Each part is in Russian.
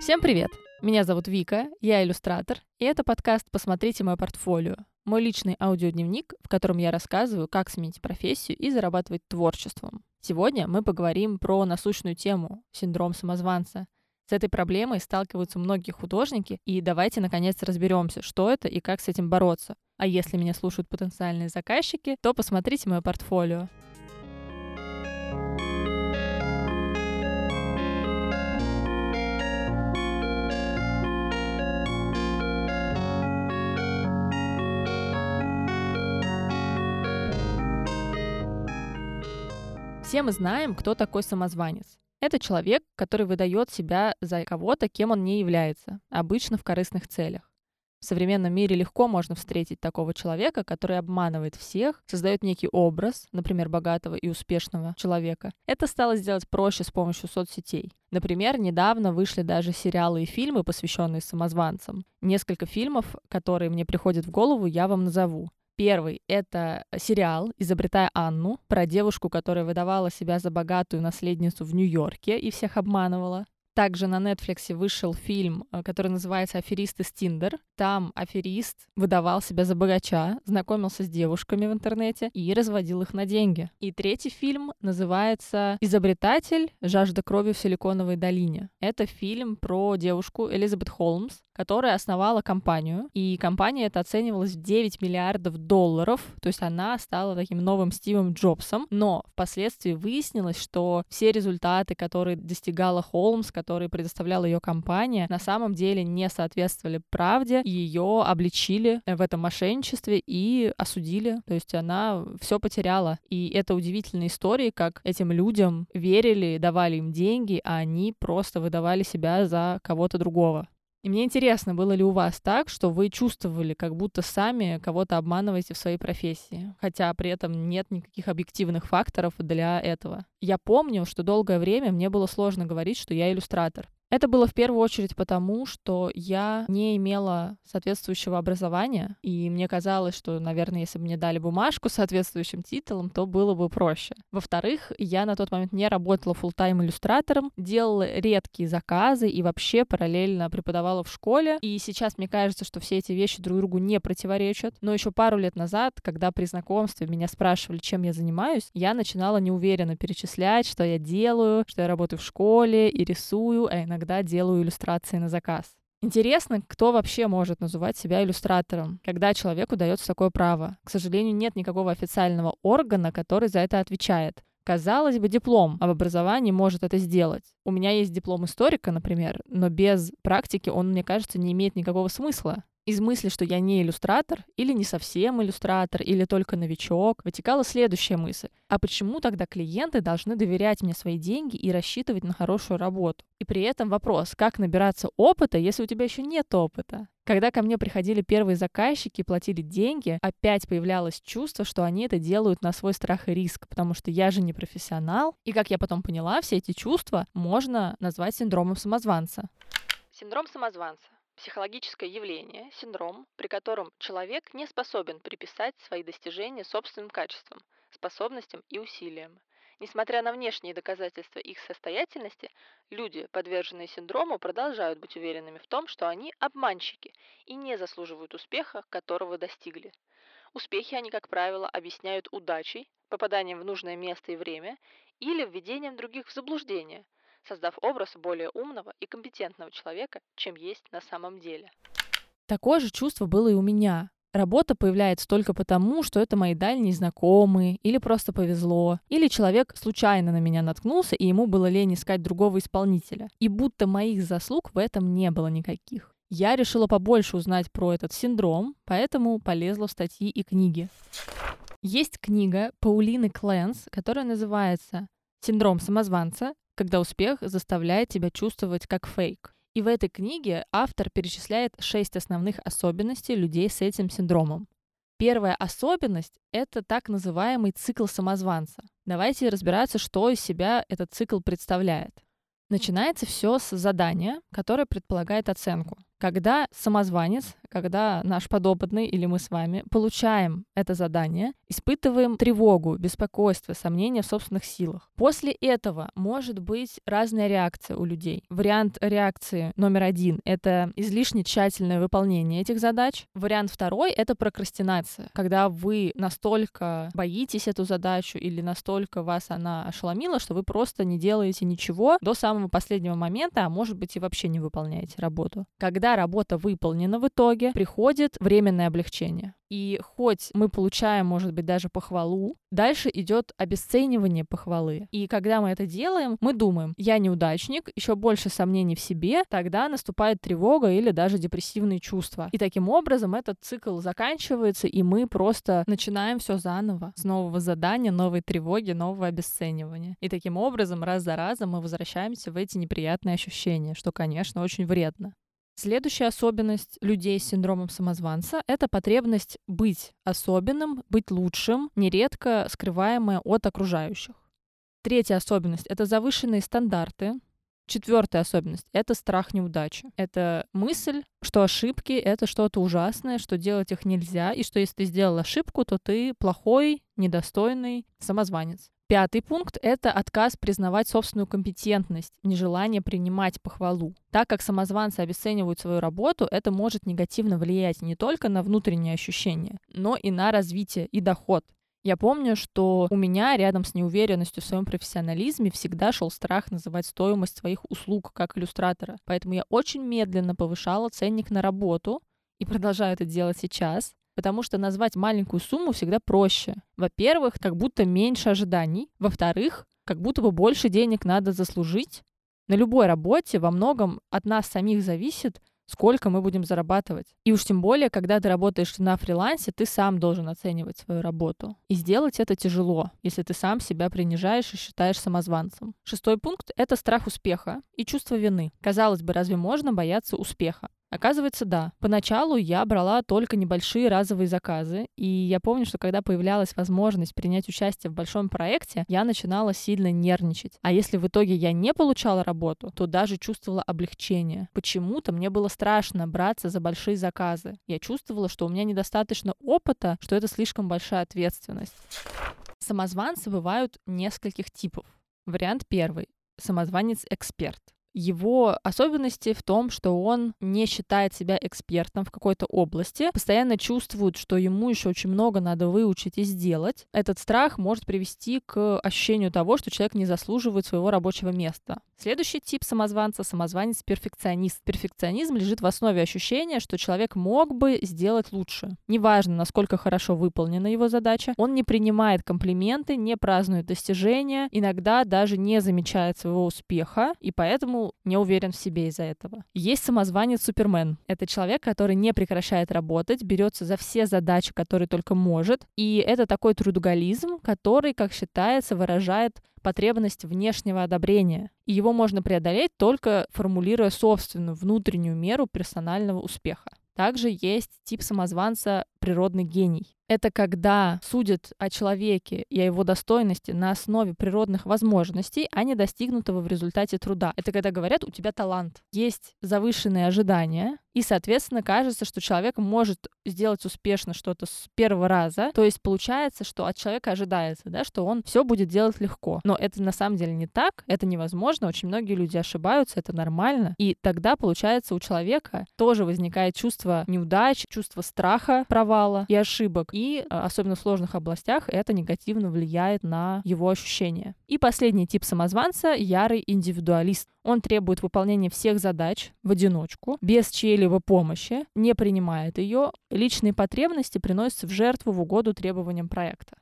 Всем привет! Меня зовут Вика, я иллюстратор, и это подкаст «Посмотрите мое портфолио», мой личный аудиодневник, в котором я рассказываю, как сменить профессию и зарабатывать творчеством. Сегодня мы поговорим про насущную тему — синдром самозванца. С этой проблемой сталкиваются многие художники, и давайте наконец разберемся, что это и как с этим бороться. А если меня слушают потенциальные заказчики, то посмотрите мое портфолио. Все мы знаем, кто такой самозванец. Это человек, который выдает себя за кого-то, кем он не является, обычно в корыстных целях. В современном мире легко можно встретить такого человека, который обманывает всех, создает некий образ, например, богатого и успешного человека. Это стало сделать проще с помощью соцсетей. Например, недавно вышли даже сериалы и фильмы, посвященные самозванцам. Несколько фильмов, которые мне приходят в голову, я вам назову. Первый — это сериал «Изобретая Анну» про девушку, которая выдавала себя за богатую наследницу в Нью-Йорке и всех обманывала. Также на Netflix вышел фильм, э, который называется «Аферист из Тиндер». Там аферист выдавал себя за богача, знакомился с девушками в интернете и разводил их на деньги. И третий фильм называется «Изобретатель. Жажда крови в Силиконовой долине». Это фильм про девушку Элизабет Холмс, которая основала компанию, и компания эта оценивалась в 9 миллиардов долларов, то есть она стала таким новым Стивом Джобсом, но впоследствии выяснилось, что все результаты, которые достигала Холмс, которые предоставляла ее компания, на самом деле не соответствовали правде, ее обличили в этом мошенничестве и осудили, то есть она все потеряла. И это удивительная история, как этим людям верили, давали им деньги, а они просто выдавали себя за кого-то другого. И мне интересно, было ли у вас так, что вы чувствовали, как будто сами кого-то обманываете в своей профессии, хотя при этом нет никаких объективных факторов для этого. Я помню, что долгое время мне было сложно говорить, что я иллюстратор. Это было в первую очередь потому, что я не имела соответствующего образования, и мне казалось, что, наверное, если бы мне дали бумажку с соответствующим титулом, то было бы проще. Во-вторых, я на тот момент не работала full-time иллюстратором, делала редкие заказы и вообще параллельно преподавала в школе. И сейчас мне кажется, что все эти вещи друг другу не противоречат. Но еще пару лет назад, когда при знакомстве меня спрашивали, чем я занимаюсь, я начинала неуверенно перечислять, что я делаю, что я работаю в школе и рисую, а иногда иногда делаю иллюстрации на заказ. Интересно, кто вообще может называть себя иллюстратором, когда человеку дается такое право. К сожалению, нет никакого официального органа, который за это отвечает. Казалось бы, диплом об образовании может это сделать. У меня есть диплом историка, например, но без практики он, мне кажется, не имеет никакого смысла. Из мысли, что я не иллюстратор, или не совсем иллюстратор, или только новичок, вытекала следующая мысль. А почему тогда клиенты должны доверять мне свои деньги и рассчитывать на хорошую работу? И при этом вопрос, как набираться опыта, если у тебя еще нет опыта? Когда ко мне приходили первые заказчики и платили деньги, опять появлялось чувство, что они это делают на свой страх и риск, потому что я же не профессионал. И как я потом поняла, все эти чувства можно назвать синдромом самозванца. Синдром самозванца психологическое явление, синдром, при котором человек не способен приписать свои достижения собственным качествам, способностям и усилиям. Несмотря на внешние доказательства их состоятельности, люди, подверженные синдрому, продолжают быть уверенными в том, что они обманщики и не заслуживают успеха, которого достигли. Успехи они, как правило, объясняют удачей, попаданием в нужное место и время или введением других в заблуждение – создав образ более умного и компетентного человека, чем есть на самом деле. Такое же чувство было и у меня. Работа появляется только потому, что это мои дальние знакомые, или просто повезло, или человек случайно на меня наткнулся, и ему было лень искать другого исполнителя. И будто моих заслуг в этом не было никаких. Я решила побольше узнать про этот синдром, поэтому полезла в статьи и книги. Есть книга Паулины Кленс, которая называется «Синдром самозванца когда успех заставляет тебя чувствовать как фейк. И в этой книге автор перечисляет шесть основных особенностей людей с этим синдромом. Первая особенность — это так называемый цикл самозванца. Давайте разбираться, что из себя этот цикл представляет. Начинается все с задания, которое предполагает оценку. Когда самозванец когда наш подопытный или мы с вами получаем это задание, испытываем тревогу, беспокойство, сомнения в собственных силах. После этого может быть разная реакция у людей. Вариант реакции номер один — это излишне тщательное выполнение этих задач. Вариант второй — это прокрастинация, когда вы настолько боитесь эту задачу или настолько вас она ошеломила, что вы просто не делаете ничего до самого последнего момента, а может быть и вообще не выполняете работу. Когда работа выполнена в итоге, приходит временное облегчение. И хоть мы получаем, может быть, даже похвалу, дальше идет обесценивание похвалы. И когда мы это делаем, мы думаем, я неудачник, еще больше сомнений в себе, тогда наступает тревога или даже депрессивные чувства. И таким образом этот цикл заканчивается, и мы просто начинаем все заново, с нового задания, новой тревоги, нового обесценивания. И таким образом раз за разом мы возвращаемся в эти неприятные ощущения, что, конечно, очень вредно. Следующая особенность людей с синдромом самозванца — это потребность быть особенным, быть лучшим, нередко скрываемая от окружающих. Третья особенность — это завышенные стандарты. Четвертая особенность — это страх неудачи. Это мысль, что ошибки — это что-то ужасное, что делать их нельзя, и что если ты сделал ошибку, то ты плохой, недостойный самозванец. Пятый пункт — это отказ признавать собственную компетентность, нежелание принимать похвалу. Так как самозванцы обесценивают свою работу, это может негативно влиять не только на внутренние ощущения, но и на развитие и доход. Я помню, что у меня рядом с неуверенностью в своем профессионализме всегда шел страх называть стоимость своих услуг как иллюстратора. Поэтому я очень медленно повышала ценник на работу и продолжаю это делать сейчас, потому что назвать маленькую сумму всегда проще. Во-первых, как будто меньше ожиданий. Во-вторых, как будто бы больше денег надо заслужить. На любой работе во многом от нас самих зависит, сколько мы будем зарабатывать. И уж тем более, когда ты работаешь на фрилансе, ты сам должен оценивать свою работу. И сделать это тяжело, если ты сам себя принижаешь и считаешь самозванцем. Шестой пункт — это страх успеха и чувство вины. Казалось бы, разве можно бояться успеха? Оказывается, да. Поначалу я брала только небольшие разовые заказы, и я помню, что когда появлялась возможность принять участие в большом проекте, я начинала сильно нервничать. А если в итоге я не получала работу, то даже чувствовала облегчение. Почему-то мне было страшно браться за большие заказы. Я чувствовала, что у меня недостаточно опыта, что это слишком большая ответственность. Самозванцы бывают нескольких типов. Вариант первый. Самозванец-эксперт. Его особенности в том, что он не считает себя экспертом в какой-то области, постоянно чувствует, что ему еще очень много надо выучить и сделать. Этот страх может привести к ощущению того, что человек не заслуживает своего рабочего места. Следующий тип самозванца — самозванец-перфекционист. Перфекционизм лежит в основе ощущения, что человек мог бы сделать лучше. Неважно, насколько хорошо выполнена его задача, он не принимает комплименты, не празднует достижения, иногда даже не замечает своего успеха, и поэтому не уверен в себе из-за этого. Есть самозванец-супермен. Это человек, который не прекращает работать, берется за все задачи, которые только может, и это такой трудоголизм, который, как считается, выражает потребность внешнего одобрения. И его можно преодолеть только формулируя собственную внутреннюю меру персонального успеха. Также есть тип самозванца природный гений. Это когда судят о человеке и о его достойности на основе природных возможностей, а не достигнутого в результате труда. Это когда говорят, у тебя талант. Есть завышенные ожидания, и, соответственно, кажется, что человек может сделать успешно что-то с первого раза. То есть получается, что от человека ожидается, да, что он все будет делать легко. Но это на самом деле не так, это невозможно. Очень многие люди ошибаются, это нормально. И тогда, получается, у человека тоже возникает чувство неудач, чувство страха, провала и ошибок а, особенно в сложных областях это негативно влияет на его ощущения. И последний тип самозванца — ярый индивидуалист. Он требует выполнения всех задач в одиночку, без чьей-либо помощи, не принимает ее, личные потребности приносятся в жертву в угоду требованиям проекта.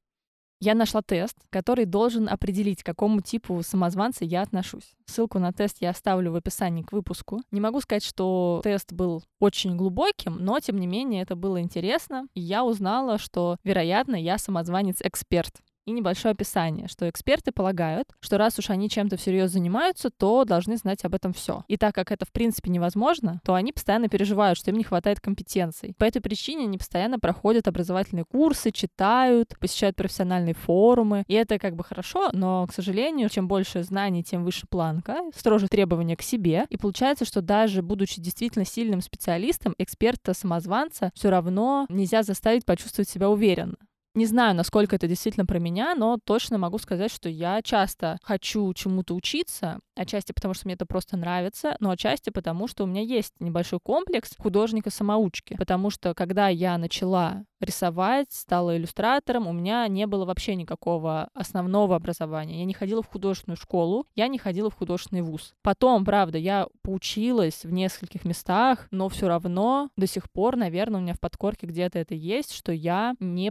Я нашла тест, который должен определить, к какому типу самозванца я отношусь. Ссылку на тест я оставлю в описании к выпуску. Не могу сказать, что тест был очень глубоким, но, тем не менее, это было интересно. И я узнала, что, вероятно, я самозванец-эксперт. И небольшое описание, что эксперты полагают, что раз уж они чем-то всерьез занимаются, то должны знать об этом все. И так как это в принципе невозможно, то они постоянно переживают, что им не хватает компетенций. По этой причине они постоянно проходят образовательные курсы, читают, посещают профессиональные форумы. И это как бы хорошо, но, к сожалению, чем больше знаний, тем выше планка, строже требования к себе. И получается, что даже будучи действительно сильным специалистом, эксперта-самозванца все равно нельзя заставить почувствовать себя уверенно. Не знаю, насколько это действительно про меня, но точно могу сказать, что я часто хочу чему-то учиться, отчасти потому, что мне это просто нравится, но отчасти потому, что у меня есть небольшой комплекс художника-самоучки. Потому что когда я начала рисовать, стала иллюстратором, у меня не было вообще никакого основного образования. Я не ходила в художественную школу, я не ходила в художественный вуз. Потом, правда, я поучилась в нескольких местах, но все равно до сих пор, наверное, у меня в подкорке где-то это есть, что я не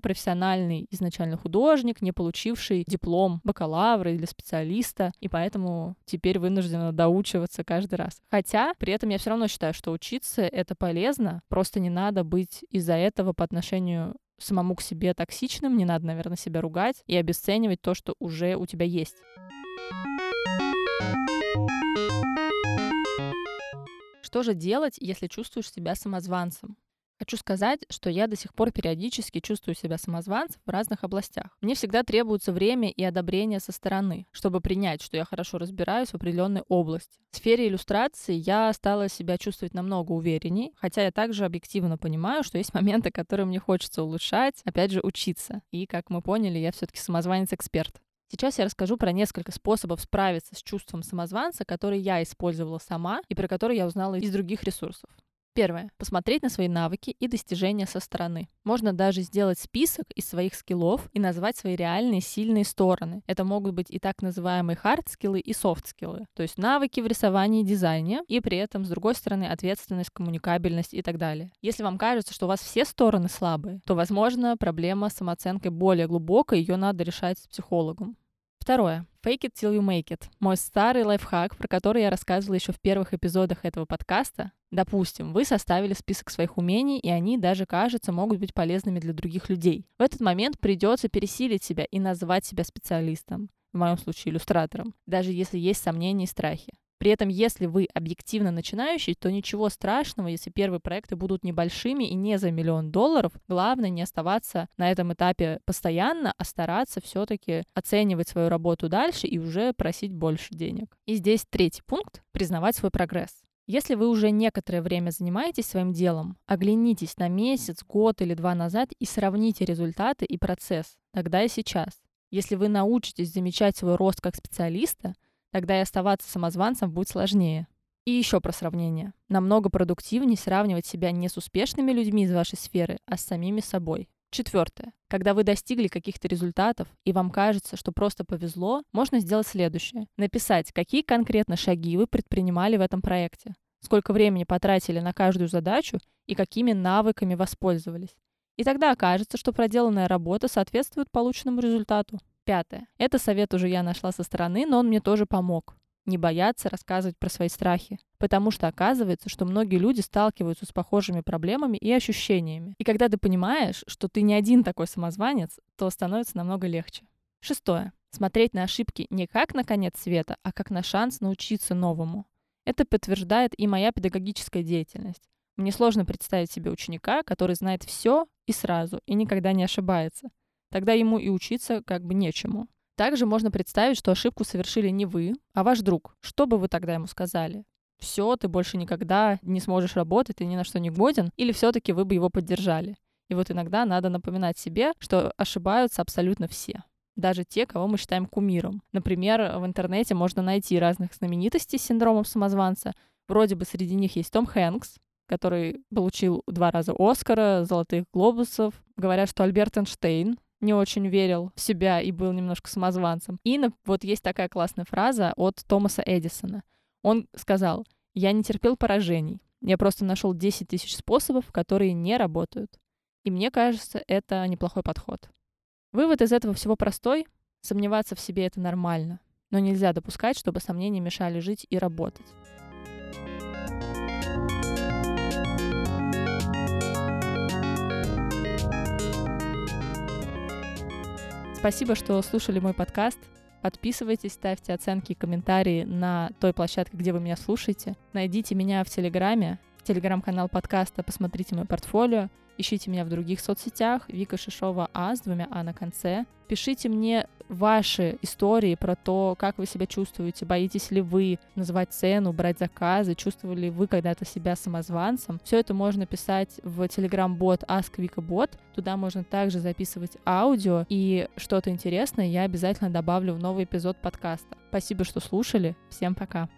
профессиональный изначально художник, не получивший диплом бакалавра или специалиста, и поэтому теперь вынуждена доучиваться каждый раз. Хотя при этом я все равно считаю, что учиться это полезно, просто не надо быть из-за этого по отношению самому к себе токсичным, не надо, наверное, себя ругать и обесценивать то, что уже у тебя есть. Что же делать, если чувствуешь себя самозванцем? Хочу сказать, что я до сих пор периодически чувствую себя самозванцем в разных областях. Мне всегда требуется время и одобрение со стороны, чтобы принять, что я хорошо разбираюсь в определенной области. В сфере иллюстрации я стала себя чувствовать намного уверенней, хотя я также объективно понимаю, что есть моменты, которые мне хочется улучшать, опять же, учиться. И, как мы поняли, я все-таки самозванец-эксперт. Сейчас я расскажу про несколько способов справиться с чувством самозванца, которые я использовала сама и про которые я узнала из других ресурсов. Первое. Посмотреть на свои навыки и достижения со стороны. Можно даже сделать список из своих скиллов и назвать свои реальные сильные стороны. Это могут быть и так называемые хард-скиллы и софт-скиллы, то есть навыки в рисовании и дизайне, и при этом, с другой стороны, ответственность, коммуникабельность и так далее. Если вам кажется, что у вас все стороны слабые, то, возможно, проблема с самооценкой более глубокая, ее надо решать с психологом. Второе. Fake it till you make it. Мой старый лайфхак, про который я рассказывала еще в первых эпизодах этого подкаста. Допустим, вы составили список своих умений, и они даже, кажется, могут быть полезными для других людей. В этот момент придется пересилить себя и назвать себя специалистом, в моем случае иллюстратором, даже если есть сомнения и страхи. При этом, если вы объективно начинающий, то ничего страшного, если первые проекты будут небольшими и не за миллион долларов. Главное не оставаться на этом этапе постоянно, а стараться все-таки оценивать свою работу дальше и уже просить больше денег. И здесь третий пункт — признавать свой прогресс. Если вы уже некоторое время занимаетесь своим делом, оглянитесь на месяц, год или два назад и сравните результаты и процесс тогда и сейчас. Если вы научитесь замечать свой рост как специалиста, Тогда и оставаться самозванцем будет сложнее. И еще про сравнение. Намного продуктивнее сравнивать себя не с успешными людьми из вашей сферы, а с самими собой. Четвертое. Когда вы достигли каких-то результатов, и вам кажется, что просто повезло, можно сделать следующее. Написать, какие конкретно шаги вы предпринимали в этом проекте, сколько времени потратили на каждую задачу и какими навыками воспользовались. И тогда окажется, что проделанная работа соответствует полученному результату. Пятое. Это совет уже я нашла со стороны, но он мне тоже помог. Не бояться рассказывать про свои страхи. Потому что оказывается, что многие люди сталкиваются с похожими проблемами и ощущениями. И когда ты понимаешь, что ты не один такой самозванец, то становится намного легче. Шестое. Смотреть на ошибки не как на конец света, а как на шанс научиться новому. Это подтверждает и моя педагогическая деятельность. Мне сложно представить себе ученика, который знает все и сразу, и никогда не ошибается тогда ему и учиться как бы нечему. Также можно представить, что ошибку совершили не вы, а ваш друг. Что бы вы тогда ему сказали? Все, ты больше никогда не сможешь работать, ты ни на что не годен, или все-таки вы бы его поддержали? И вот иногда надо напоминать себе, что ошибаются абсолютно все. Даже те, кого мы считаем кумиром. Например, в интернете можно найти разных знаменитостей с синдромом самозванца. Вроде бы среди них есть Том Хэнкс, который получил два раза Оскара, Золотых Глобусов. Говорят, что Альберт Эйнштейн не очень верил в себя и был немножко самозванцем. И вот есть такая классная фраза от Томаса Эдисона. Он сказал, я не терпел поражений. Я просто нашел 10 тысяч способов, которые не работают. И мне кажется, это неплохой подход. Вывод из этого всего простой. Сомневаться в себе — это нормально. Но нельзя допускать, чтобы сомнения мешали жить и работать. Спасибо, что слушали мой подкаст. Подписывайтесь, ставьте оценки и комментарии на той площадке, где вы меня слушаете. Найдите меня в Телеграме, телеграм-канал подкаста, посмотрите мое портфолио. Ищите меня в других соцсетях. Вика Шишова А с двумя А на конце. Пишите мне ваши истории про то, как вы себя чувствуете, боитесь ли вы называть цену, брать заказы, чувствовали ли вы когда-то себя самозванцем. Все это можно писать в телеграм-бот AskVikaBot. Туда можно также записывать аудио и что-то интересное я обязательно добавлю в новый эпизод подкаста. Спасибо, что слушали. Всем пока.